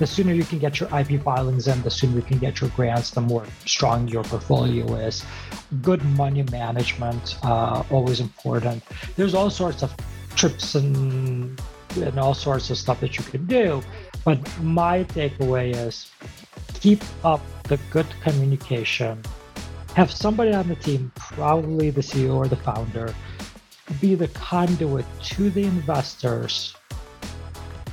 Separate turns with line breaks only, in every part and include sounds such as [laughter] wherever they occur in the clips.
the sooner you can get your IP filings in, the sooner you can get your grants, the more strong your portfolio is. Good money management, uh, always important. There's all sorts of trips and and all sorts of stuff that you can do. But my takeaway is keep up the good communication. Have somebody on the team, probably the CEO or the founder, be the conduit to the investors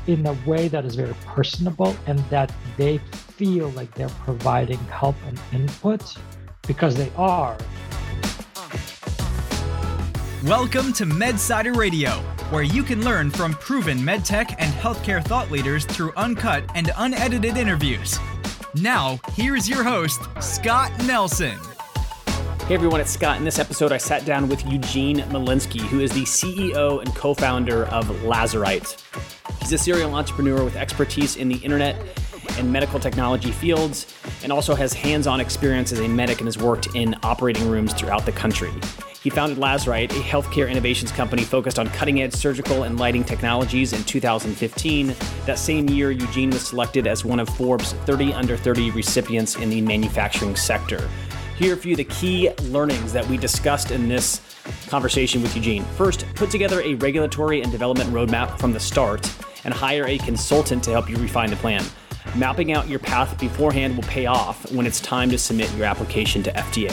in a way that is very personable and that they feel like they're providing help and input because they are.
Welcome to MedSider Radio, where you can learn from proven medtech and healthcare thought leaders through uncut and unedited interviews. Now, here's your host, Scott Nelson.
Hey everyone, it's Scott. In this episode, I sat down with Eugene Malinsky, who is the CEO and co founder of Lazurite. He's a serial entrepreneur with expertise in the internet and medical technology fields, and also has hands on experience as a medic and has worked in operating rooms throughout the country. He founded Lazurite, a healthcare innovations company focused on cutting edge surgical and lighting technologies in 2015. That same year, Eugene was selected as one of Forbes 30 under 30 recipients in the manufacturing sector. Here are a few of the key learnings that we discussed in this conversation with Eugene. First, put together a regulatory and development roadmap from the start and hire a consultant to help you refine the plan. Mapping out your path beforehand will pay off when it's time to submit your application to FDA.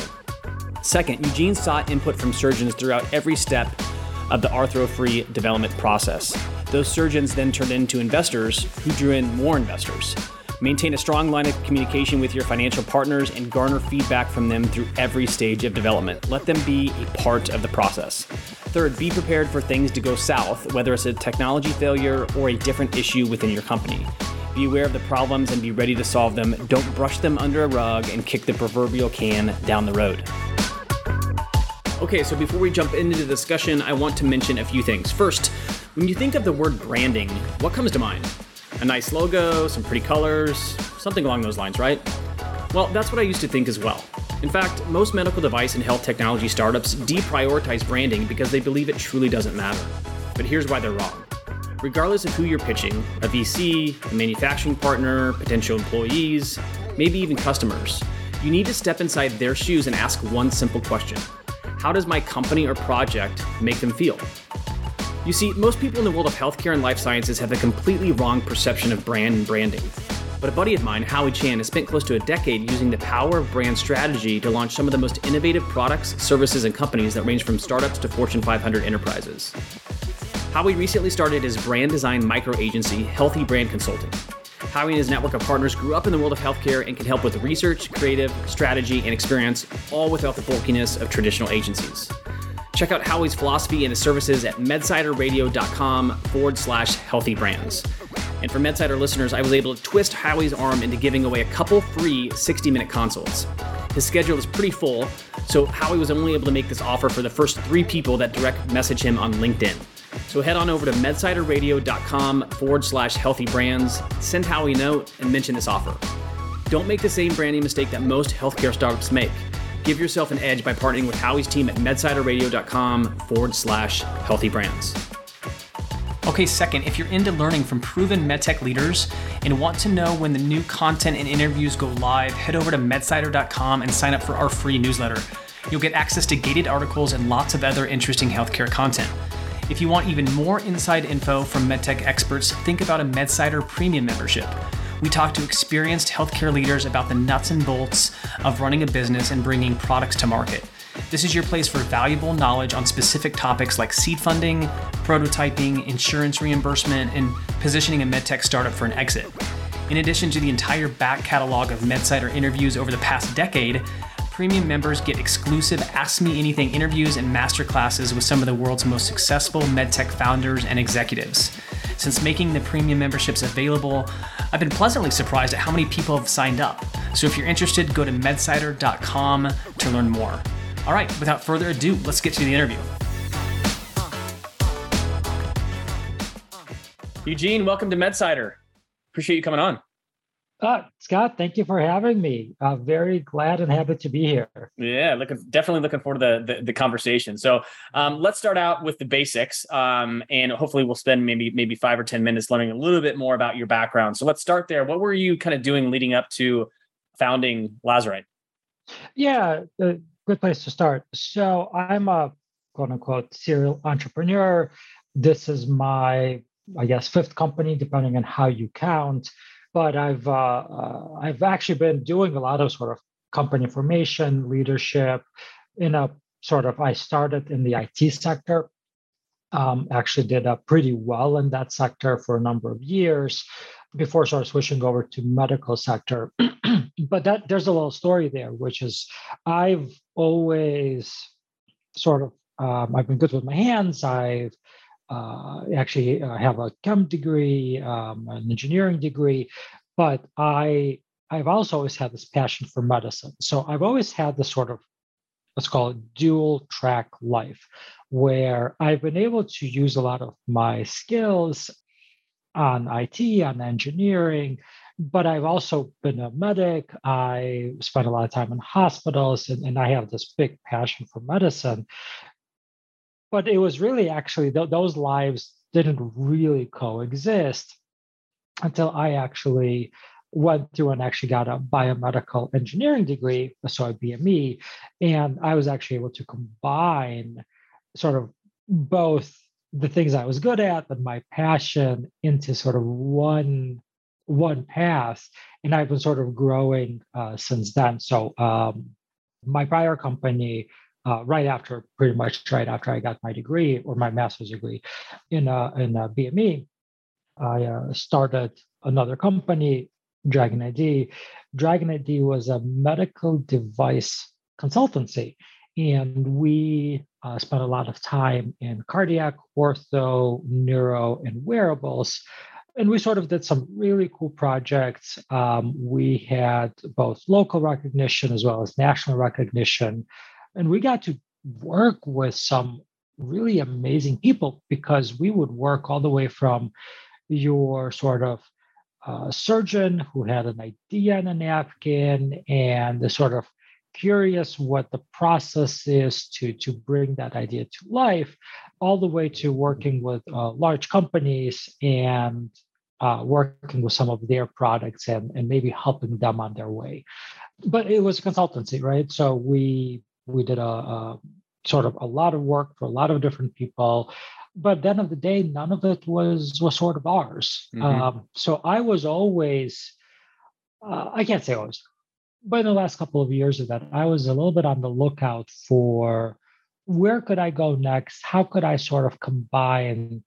Second, Eugene sought input from surgeons throughout every step of the arthro free development process. Those surgeons then turned into investors who drew in more investors. Maintain a strong line of communication with your financial partners and garner feedback from them through every stage of development. Let them be a part of the process. Third, be prepared for things to go south, whether it's a technology failure or a different issue within your company. Be aware of the problems and be ready to solve them. Don't brush them under a rug and kick the proverbial can down the road. Okay, so before we jump into the discussion, I want to mention a few things. First, when you think of the word branding, what comes to mind? A nice logo, some pretty colors, something along those lines, right? Well, that's what I used to think as well. In fact, most medical device and health technology startups deprioritize branding because they believe it truly doesn't matter. But here's why they're wrong. Regardless of who you're pitching a VC, a manufacturing partner, potential employees, maybe even customers you need to step inside their shoes and ask one simple question How does my company or project make them feel? You see, most people in the world of healthcare and life sciences have a completely wrong perception of brand and branding. But a buddy of mine, Howie Chan, has spent close to a decade using the power of brand strategy to launch some of the most innovative products, services, and companies that range from startups to Fortune 500 enterprises. Howie recently started his brand design micro agency, Healthy Brand Consulting. Howie and his network of partners grew up in the world of healthcare and can help with research, creative, strategy, and experience, all without the bulkiness of traditional agencies. Check out Howie's philosophy and his services at medsiderradio.com forward slash healthy brands. And for MedSider listeners, I was able to twist Howie's arm into giving away a couple free 60 minute consults. His schedule is pretty full, so Howie was only able to make this offer for the first three people that direct message him on LinkedIn. So head on over to medsiderradio.com forward slash healthy brands, send Howie a note, and mention this offer. Don't make the same branding mistake that most healthcare startups make. Give yourself an edge by partnering with Howie's team at medsiderradio.com forward slash healthy brands.
Okay, second, if you're into learning from proven medtech leaders and want to know when the new content and interviews go live, head over to medsider.com and sign up for our free newsletter. You'll get access to gated articles and lots of other interesting healthcare content. If you want even more inside info from medtech experts, think about a MedSider premium membership. We talk to experienced healthcare leaders about the nuts and bolts of running a business and bringing products to market. This is your place for valuable knowledge on specific topics like seed funding, prototyping, insurance reimbursement, and positioning a medtech startup for an exit. In addition to the entire back catalog of MedSider interviews over the past decade, premium members get exclusive Ask Me Anything interviews and masterclasses with some of the world's most successful medtech founders and executives. Since making the premium memberships available, I've been pleasantly surprised at how many people have signed up. So if you're interested, go to medsider.com to learn more. All right, without further ado, let's get to the interview. Eugene, welcome to MedSider. Appreciate you coming on.
Uh, Scott, thank you for having me. Uh, very glad and happy to be here.
Yeah, looking definitely looking forward to the the, the conversation. So um, let's start out with the basics, um, and hopefully we'll spend maybe maybe five or ten minutes learning a little bit more about your background. So let's start there. What were you kind of doing leading up to founding Lazurite?
Yeah, a good place to start. So I'm a quote unquote serial entrepreneur. This is my I guess fifth company, depending on how you count but I've uh, uh, I've actually been doing a lot of sort of company formation, leadership. In a sort of, I started in the IT sector. Um, actually, did uh, pretty well in that sector for a number of years before sort of switching over to medical sector. [clears throat] but that there's a little story there, which is I've always sort of um, I've been good with my hands. I've actually uh, have a chem degree, um, an engineering degree, but I I've also always had this passion for medicine. So I've always had this sort of let's call it dual track life, where I've been able to use a lot of my skills on IT, on engineering, but I've also been a medic. I spent a lot of time in hospitals, and, and I have this big passion for medicine but it was really actually th- those lives didn't really coexist until I actually went through and actually got a biomedical engineering degree, so a BME, and I was actually able to combine sort of both the things I was good at and my passion into sort of one one path, and I've been sort of growing uh, since then. So um, my prior company uh, right after, pretty much right after I got my degree or my master's degree in uh, in uh, BME, I uh, started another company, Dragon ID. Dragon ID was a medical device consultancy, and we spent a lot of time in cardiac, ortho, neuro, and wearables. And we sort of did some really cool projects. Um, we had both local recognition as well as national recognition and we got to work with some really amazing people because we would work all the way from your sort of uh, surgeon who had an idea on a napkin and the sort of curious what the process is to to bring that idea to life all the way to working with uh, large companies and uh, working with some of their products and, and maybe helping them on their way. But it was a consultancy right? So we we did a, a sort of a lot of work for a lot of different people but at the end of the day none of it was was sort of ours mm-hmm. um, so i was always uh, i can't say always but in the last couple of years of that i was a little bit on the lookout for where could i go next how could i sort of combine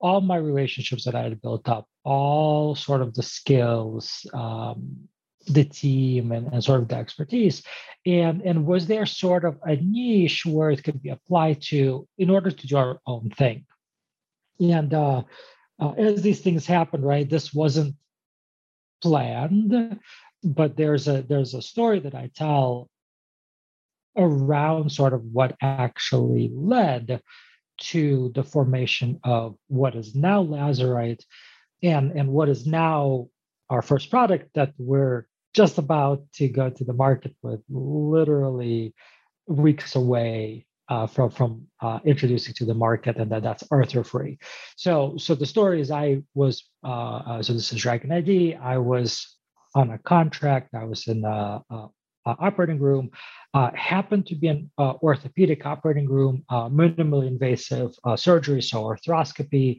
all my relationships that i had built up all sort of the skills um, the team and, and sort of the expertise. And and was there sort of a niche where it could be applied to in order to do our own thing? And uh, uh, as these things happen right this wasn't planned but there's a there's a story that i tell around sort of what actually led to the formation of what is now lazurite and and what is now our first product that we're just about to go to the market with, literally weeks away uh, from from uh, introducing to the market, and that that's Arthro free. So so the story is I was uh, uh so this is Dragon ID. I was on a contract. I was in a, operating room. Uh, happened to be an uh, orthopedic operating room, minimally invasive surgery, so arthroscopy.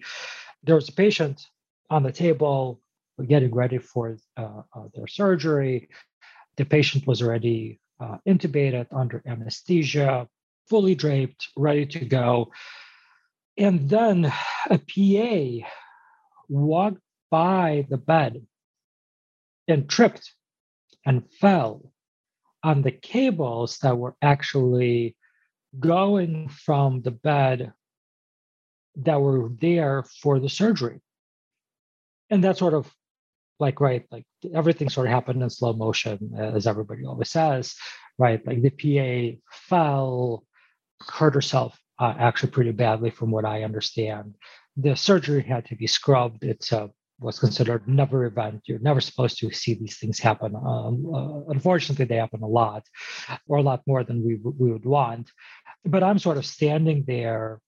There was a patient on the table getting ready for uh, uh, their surgery. The patient was already uh, intubated under anesthesia, fully draped, ready to go. And then a PA walked by the bed and tripped and fell on the cables that were actually going from the bed that were there for the surgery. And that sort of like right like everything sort of happened in slow motion as everybody always says right like the pa fell hurt herself uh, actually pretty badly from what i understand the surgery had to be scrubbed it's a was considered never event. You're never supposed to see these things happen. Um, uh, unfortunately, they happen a lot, or a lot more than we we would want. But I'm sort of standing there,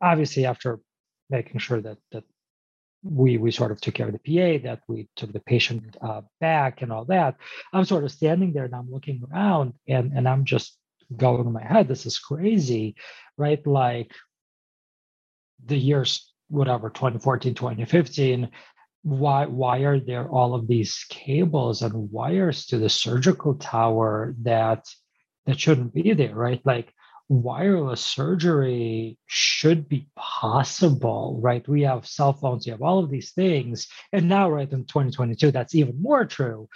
obviously after making sure that that we we sort of took care of the PA, that we took the patient uh, back, and all that. I'm sort of standing there and I'm looking around, and and I'm just going in my head. This is crazy, right? Like the years whatever 2014 2015 why why are there all of these cables and wires to the surgical tower that that shouldn't be there right like wireless surgery should be possible right? We have cell phones we have all of these things. And now right in 2022 that's even more true.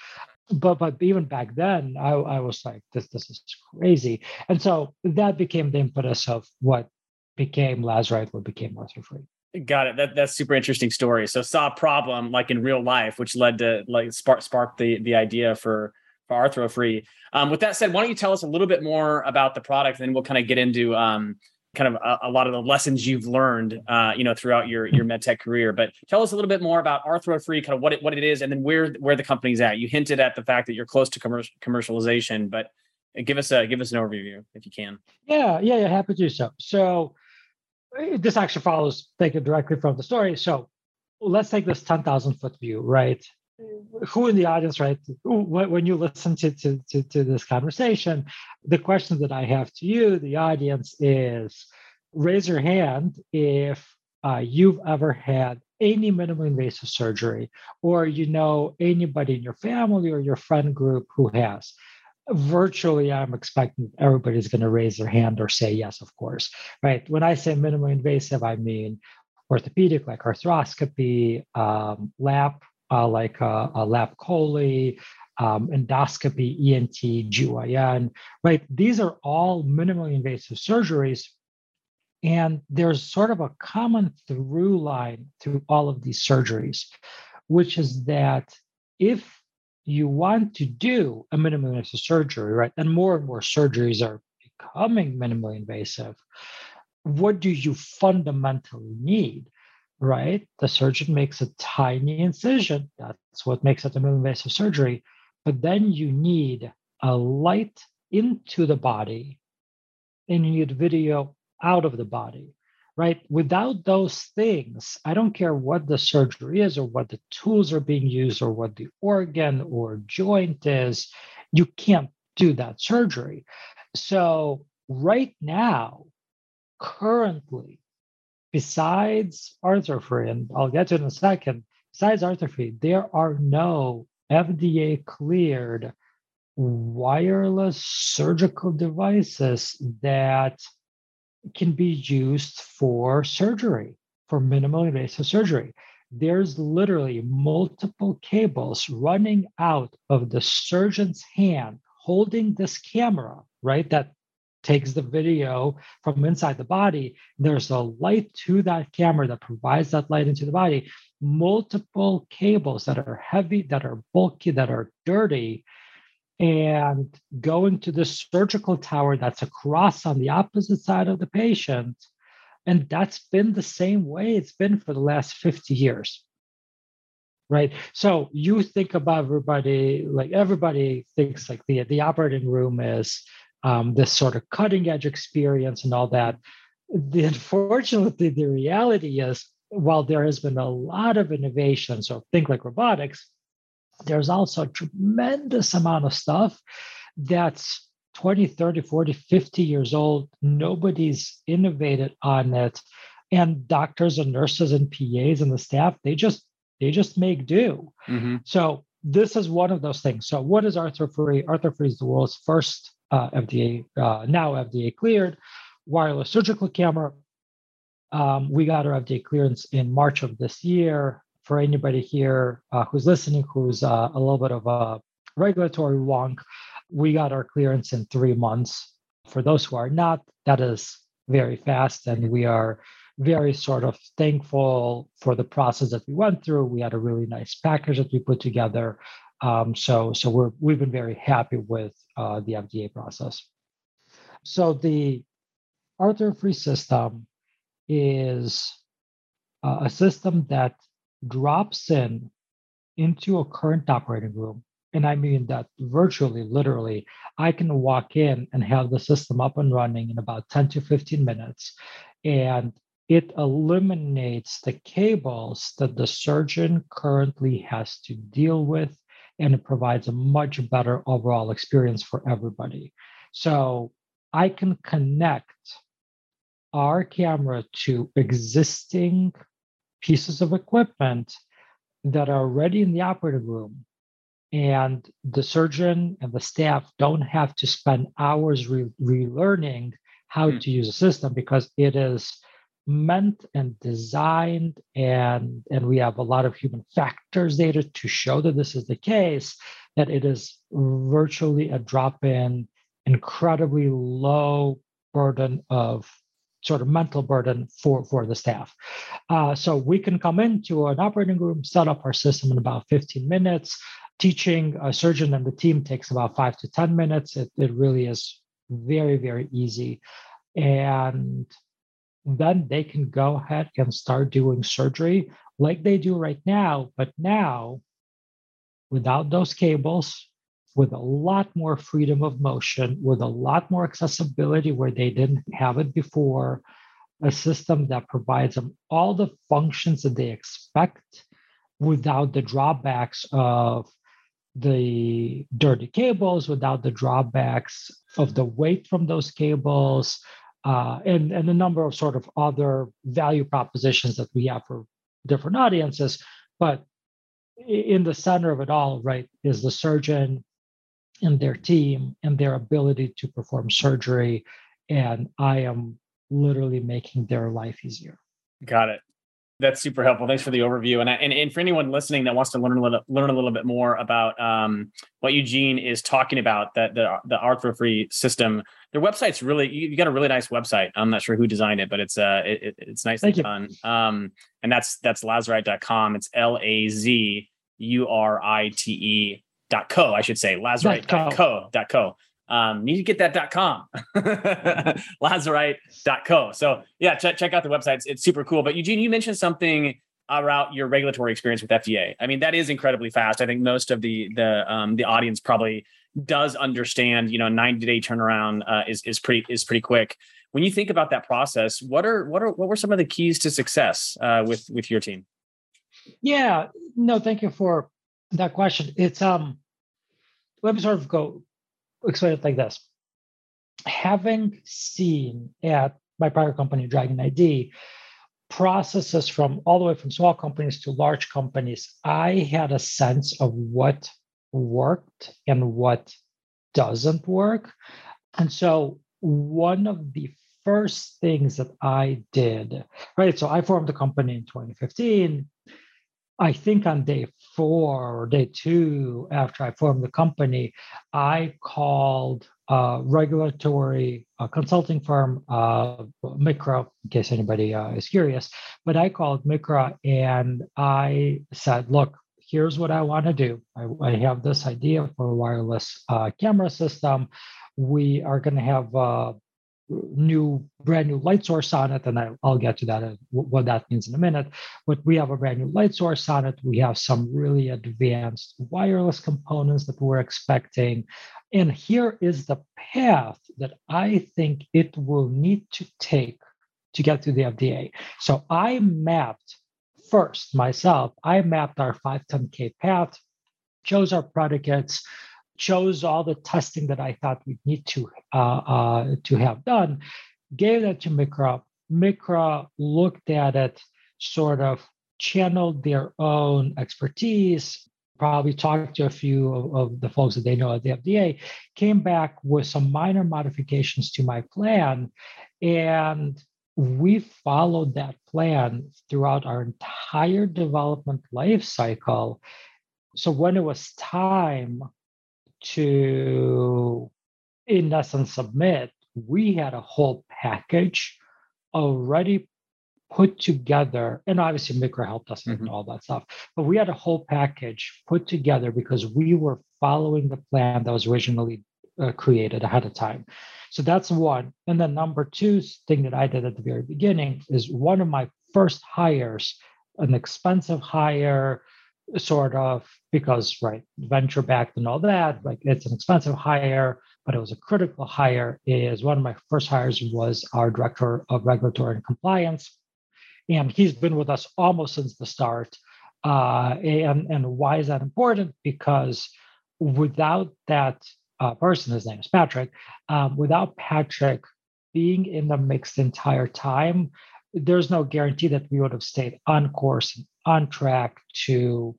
But but even back then i, I was like this this is crazy. And so that became the impetus of what became lazurite what became arthro free.
Got it. That that's super interesting story. So saw a problem like in real life, which led to like spark spark the the idea for Arthro Free. Um, with that said, why don't you tell us a little bit more about the product, and then we'll kind of get into um, kind of a, a, lot of the lessons you've learned, uh, you know, throughout your your medtech career. But tell us a little bit more about Arthro Free, kind of what it what it is, and then where where the company's at. You hinted at the fact that you're close to commercial commercialization, but give us a give us an overview if you can.
Yeah, yeah, yeah. Happy to do so. So this actually follows taken directly from the story. So let's take this 10,000 foot view, right? Who in the audience, right? When you listen to, to, to, to, this conversation, the question that I have to you, the audience, is raise your hand if uh, you've ever had any minimally invasive surgery or you know anybody in your family or your friend group who has virtually i'm expecting everybody's going to raise their hand or say yes of course right when i say minimally invasive i mean orthopedic like arthroscopy um, lap uh, like a, a lap chole um, endoscopy ent gyn right these are all minimally invasive surgeries and there's sort of a common through line through all of these surgeries which is that if you want to do a minimally invasive surgery, right? And more and more surgeries are becoming minimally invasive. What do you fundamentally need, right? The surgeon makes a tiny incision. That's what makes it a minimally invasive surgery. But then you need a light into the body and you need video out of the body right? Without those things, I don't care what the surgery is or what the tools are being used or what the organ or joint is, you can't do that surgery. So, right now, currently, besides Arthro-Free, and I'll get to it in a second, besides Arthro-Free, there are no FDA cleared wireless surgical devices that can be used for surgery, for minimally invasive surgery. There's literally multiple cables running out of the surgeon's hand holding this camera, right? That takes the video from inside the body. There's a light to that camera that provides that light into the body. Multiple cables that are heavy, that are bulky, that are dirty and going to the surgical tower that's across on the opposite side of the patient. And that's been the same way it's been for the last 50 years. Right. So you think about everybody, like everybody thinks like the, the operating room is um, this sort of cutting edge experience and all that. The, [laughs] unfortunately, the reality is, while there has been a lot of innovation, so think like robotics, there's also a tremendous amount of stuff that's 20 30 40 50 years old. Nobody's innovated on it. And doctors and nurses and pas and the staff they just they just make do. Mm-hmm. so this is one of those things. So what is arthro-free arthro-free is the world's first uh, fda uh, now fda cleared wireless surgical camera um, we got our fda clearance in march of this year for anybody here uh, who's listening who's uh, a little bit of a regulatory wonk, we got our clearance in three months. For those who are not, that is very fast, and we are very sort of thankful for the process that we went through. We had a really nice package that we put together. Um, so, so we're we've been very happy with uh, the FDA process. So the Arthro Free system is uh, a system that drops in into a current operating room, and I mean that virtually, literally, I can walk in and have the system up and running in about 10 to 15 minutes. And it eliminates the cables that the surgeon currently has to deal with, and it provides a much better overall experience for everybody. So I can connect our camera to existing pieces of equipment that are already in the operating room and the surgeon and the staff don't have to spend hours re- relearning how mm. to use a system because it is meant and designed and and we have a lot of human factors data to show that this is the case that it is virtually a drop in incredibly low burden of sort of mental burden for, for the staff. Uh, so we can come into an operating room, set up our system in about 15 minutes. Teaching a surgeon and the team takes about five to 10 minutes. It, it really is very, very easy. And then they can go ahead and start doing surgery like they do right now, but now without those cables, with a lot more freedom of motion, with a lot more accessibility where they didn't have it before, a system that provides them all the functions that they expect without the drawbacks of the dirty cables, without the drawbacks of the weight from those cables, uh, and, and a number of sort of other value propositions that we have for different audiences. But in the center of it all, right, is the surgeon and their team and their ability to perform surgery. And I am literally making their life easier.
Got it. That's super helpful. Thanks for the overview. And, I, and, and for anyone listening that wants to learn a little, learn a little bit more about um, what Eugene is talking about, that the the arthro-free system, their website's really you, you, got a really nice website. I'm not sure who designed it, but it's uh it, it's nice and done. Um, and that's that's lazurite.com. It's L A Z U R I T E dot co, I should say, Lazurite dot co dot co. Um, need to get that dot com, [laughs] Lazurite dot co. So yeah, check check out the website. It's, it's super cool. But Eugene, you mentioned something about your regulatory experience with FDA. I mean, that is incredibly fast. I think most of the the um, the audience probably does understand. You know, ninety day turnaround uh, is is pretty is pretty quick. When you think about that process, what are what are what were some of the keys to success uh, with with your team?
Yeah, no, thank you for that question. It's um, let me sort of go explain it like this. Having seen at my prior company, Dragon ID, processes from all the way from small companies to large companies, I had a sense of what worked and what doesn't work. And so one of the first things that I did, right? So I formed a company in 2015. I think on day four or day two after I formed the company, I called a regulatory uh, consulting firm, uh, MICRA, in case anybody uh, is curious. But I called MICRA and I said, look, here's what I want to do. I, I, have this idea for a wireless uh, camera system. We are going to have uh, new brand new light source on it and I, will get to that uh, what that means in a minute. But we have a brand new light source on it. We have some really advanced wireless components that we're expecting. And here is the path that i think it will need to take to get to the fda so i mapped first myself. I mapped our 510k path chose our predicates chose all the testing that I thought we'd need to uh, uh, to have done, gave that to MICRA. MICRA looked at it, sort of channeled their own expertise, probably talked to a few of, of, the folks that they know at the FDA, came back with some minor modifications to my plan. And we followed that plan throughout our entire development life cycle. So when it was time to, in essence, submit, we had a whole package already put together. And obviously, MICRA helped us mm-hmm. all that stuff. But we had a whole package put together because we were following the plan that was originally uh, created ahead of time. So that's one. And then number two thing that I did at the very beginning is one of my first hires an expensive hire, sort of because right venture backed and all that like it's an expensive hire but it was a critical hire is one of my first hires was our director of regulatory and compliance. And he's been with us almost since the start. Uh, and and why is that important? Because without that uh, person his name is patrick um, without patrick being in the mix the entire time there's no guarantee that we would have stayed on course and on track to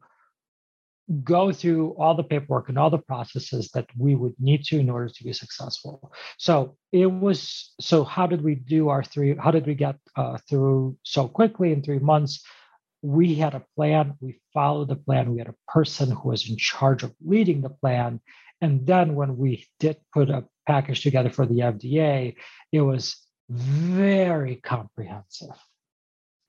go through all the paperwork and all the processes that we would need to in order to be successful. So it was. So how did we do our three? How did we get uh, through so quickly in three months? We had a plan. We followed the plan. We had a person who was in charge of leading the plan. And then when we did put a package together for the FDA, it was very comprehensive.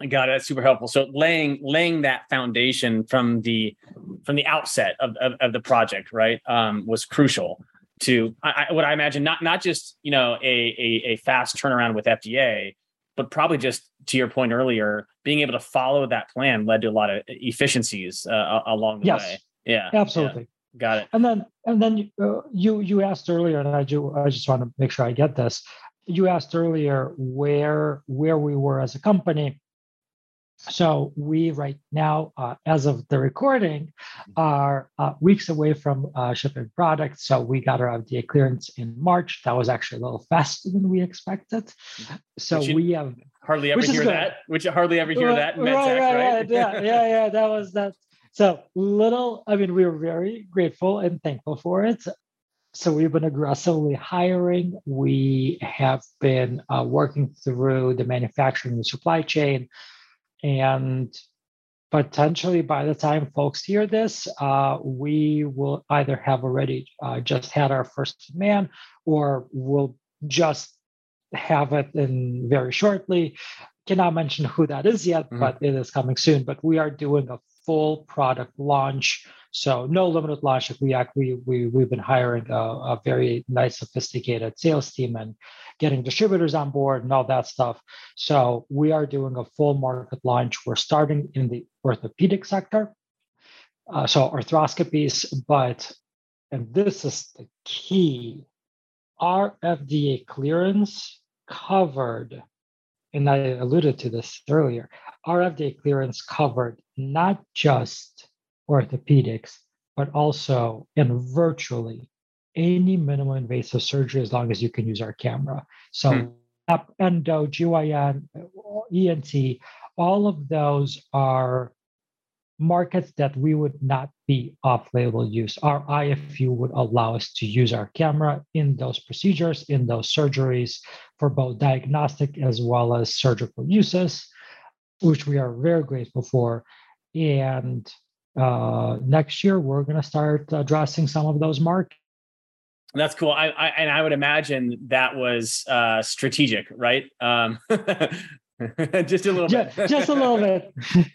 I got it. That's super helpful. So laying laying that foundation from the from the outset of, of, of the project, right, um, was crucial to I, what I imagine not not just you know a, a a fast turnaround with FDA, but probably just to your point earlier, being able to follow that plan led to a lot of efficiencies uh, along the
yes.
way. Yeah,
absolutely.
Yeah. Got it.
And then and then uh, you you asked earlier, and I do I just want to make sure I get this. You asked earlier where where we were as a company so we right now, uh, as of the recording, mm-hmm. are uh, weeks away from uh, shipping products. So we got our FDA clearance in March. That was actually a little faster than we expected. Mm-hmm. So we have
hardly ever hear that. Which hardly ever hear that. right, right, right, right?
yeah, yeah, yeah. [laughs] That was that. So little. I mean, we were very grateful and thankful for it. So we've been aggressively hiring. We have been uh, working through the manufacturing and supply chain and potentially by the time folks hear this, uh, we will either have already uh, just had our first man or we'll just have it in very shortly. Cannot mention who that is yet, mm-hmm. but it is coming soon. But we are doing a full product launch so no limited launch. We we we we've been hiring a, a, very nice, sophisticated sales team and getting distributors on board and all that stuff. So we are doing a full market launch. We're starting in the orthopedic sector, uh, so arthroscopies, but and this is the key. Our FDA clearance covered, and I alluded to this earlier. Our FDA clearance covered not just orthopedics, but also in virtually any minimal invasive surgery as long as you can use our camera. So, hmm. endo, GYN, ENT, all of those are markets that we would not be off label use. Our IFU would allow us to use our camera in those procedures, in those surgeries for both diagnostic as well as surgical uses, which we are very grateful for. And uh, next year we're going to start addressing some of those markets.
That's cool. I, I, and I would imagine that was uh, strategic, right? Um, [laughs] just a little
bit. Just, a little bit.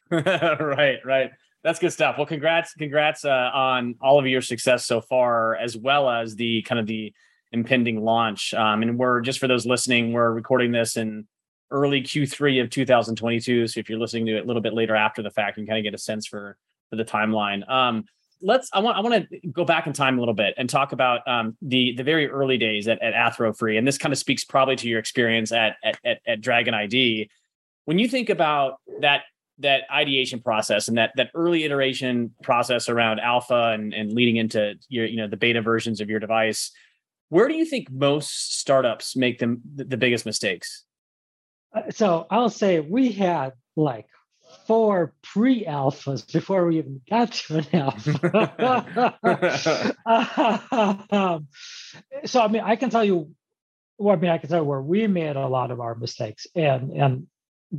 [laughs]
right, right. That's good stuff. Well, congrats, congrats uh, on all of your success so far, as well as the kind of the impending launch. Um, and we're just for those listening, we're recording this in early Q3 of 2022. So if you're listening to it a little bit later after the fact, you can kind of get a sense for for the timeline. Um, let's I want I want to go back in time a little bit and talk about um, the the very early days at, at ArthroFree, and this kind of speaks probably to your experience at, at at, at Dragon ID. When you think about that that ideation process and that that early iteration process around alpha and, and leading into your you know the beta versions of your device, where do you think most startups make them the, the biggest mistakes?
Uh, so I'll say we had like four pre-alphas before we even got to an alpha. [laughs] um, so I mean, I can tell you. Well, I mean, I can tell you where we made a lot of our mistakes, and and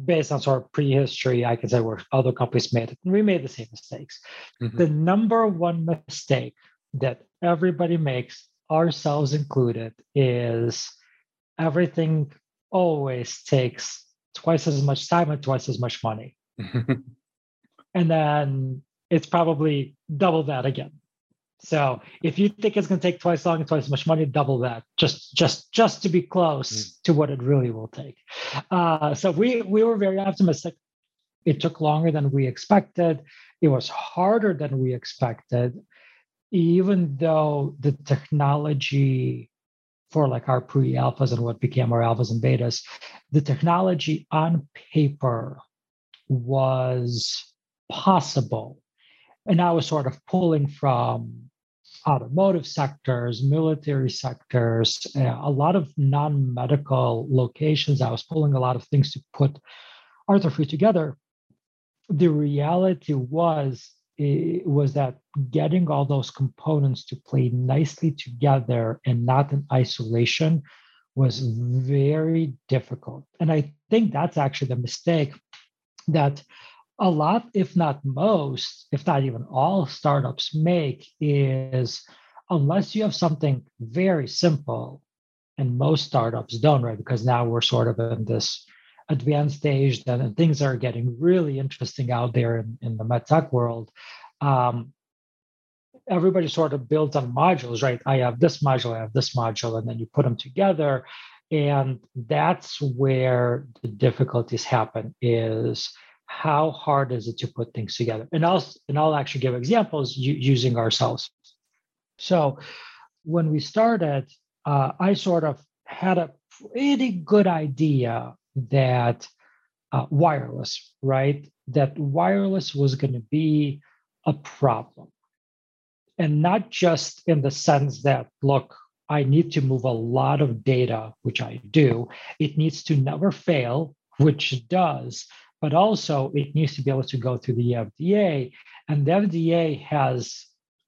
based on sort of prehistory, I can say where other companies made it. And we made the same mistakes. Mm-hmm. The number one mistake that everybody makes, ourselves included, is everything always takes twice as much time and twice as much money. [laughs] and then it's probably double that again. So if you think it's going to take twice long and twice as much money, double that just just just to be close mm. to what it really will take. Uh, so we we were very optimistic, it took longer than we expected. It was harder than we expected, even though the technology for like our pre alphas and what became our alphas and betas, the technology on paper was possible. And I was sort of pulling from automotive sectors, military sectors, uh, a lot of non medical locations. I was pulling a lot of things to put Arthro Free together. The reality was was that getting all those components to play nicely together and not in isolation was very difficult. And I think that's actually the mistake that a lot, if not most, if not even all startups make is unless you have something very simple, and most startups don't, right? Because now we're sort of in this advanced stage and things are getting really interesting out there in, in the medtech world. Um, everybody sort of builds on modules, right? I have this module, I have this module, and then you put them together. And that's where the difficulties happen is how hard is it to put things together? And I'll and I'll actually give examples using ourselves. So when we started, uh, I sort of had a pretty good idea that uh, wireless, right? That wireless was going to be a problem. And not just in the sense that, look, I need to move a lot of data, which I do. It needs to never fail, which does, but also it needs to be able to go through the FDA. And the FDA has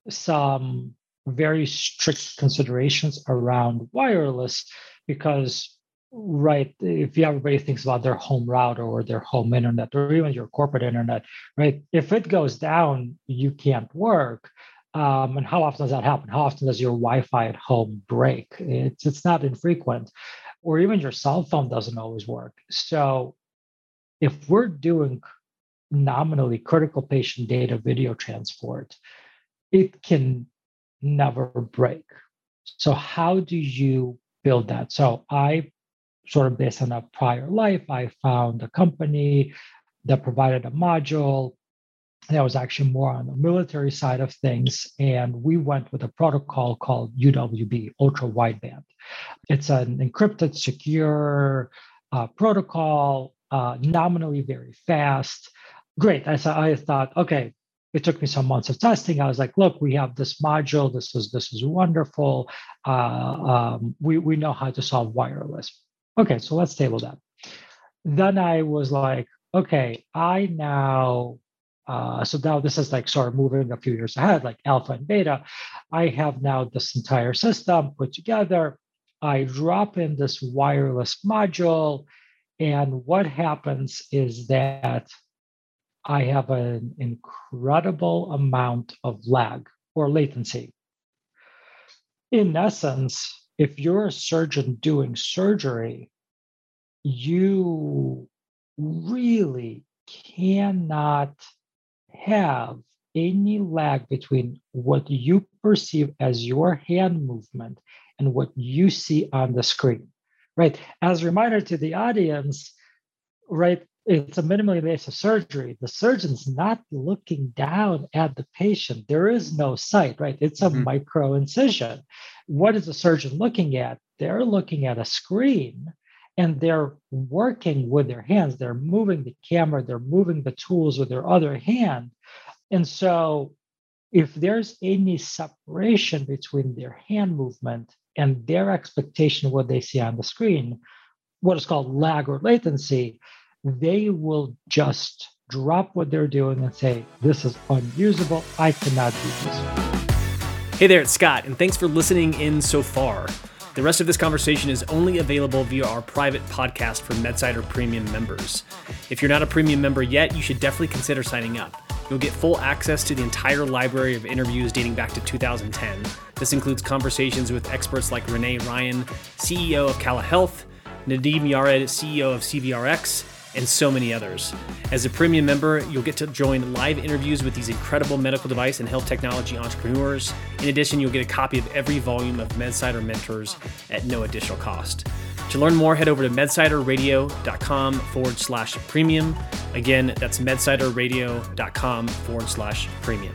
some very strict considerations around wireless because right if everybody thinks about their home router or their home internet or even your corporate internet right if it goes down you can't work um, and how often does that happen? How often does your wi-fi at home break? It's it's not infrequent or even your cell phone doesn't always work. So if we're doing nominally critical patient data video transport it can never break. So how do you build that? So i sort of based on a prior life, I found a company that provided a module that was actually more on the military side of things. And we went with a protocol called UWB, ultra wideband. It's an encrypted, secure uh, protocol, uh, nominally very fast. Great. I, I thought, okay, it took me some months of testing. I was like, look, we have this module. This is this is wonderful. Uh, um, we we know how to solve wireless. Okay, so let's table that. Then I was like, okay, I now, uh, so now this is like sort of moving a few years ahead, like alpha and beta. I have now this entire system put together. I drop in this wireless module, and what happens is that I have an incredible amount of lag or latency. In essence, if you're a surgeon doing surgery, you really cannot have any lag between what you perceive as your hand movement and what you see on the screen, right? As a reminder to the audience, right, it's a minimally invasive surgery. The surgeon's not looking down at the patient. There is no sight, right? It's a mm-hmm. micro incision. What is the surgeon looking at? They're looking at a screen and they're working with their hands. They're moving the camera, they're moving the tools with their other hand. And so, if there's any separation between their hand movement and their expectation of what they see on the screen, what is called lag or latency, they will just drop what they're doing and say, This is unusable. I cannot do this.
Hey there, it's Scott, and thanks for listening in so far. The rest of this conversation is only available via our private podcast for MedSider Premium members. If you're not a premium member yet, you should definitely consider signing up. You'll get full access to the entire library of interviews dating back to 2010. This includes conversations with experts like Renee Ryan, CEO of Cala Health, Nadim Yared, CEO of CVRX, and so many others. As a premium member, you'll get to join live interviews with these incredible medical device and health technology entrepreneurs. In addition, you'll get a copy of every volume of MedSider Mentors at no additional cost. To learn more, head over to medsiderradio.com forward slash premium.
Again, that's medsiderradio.com forward slash premium.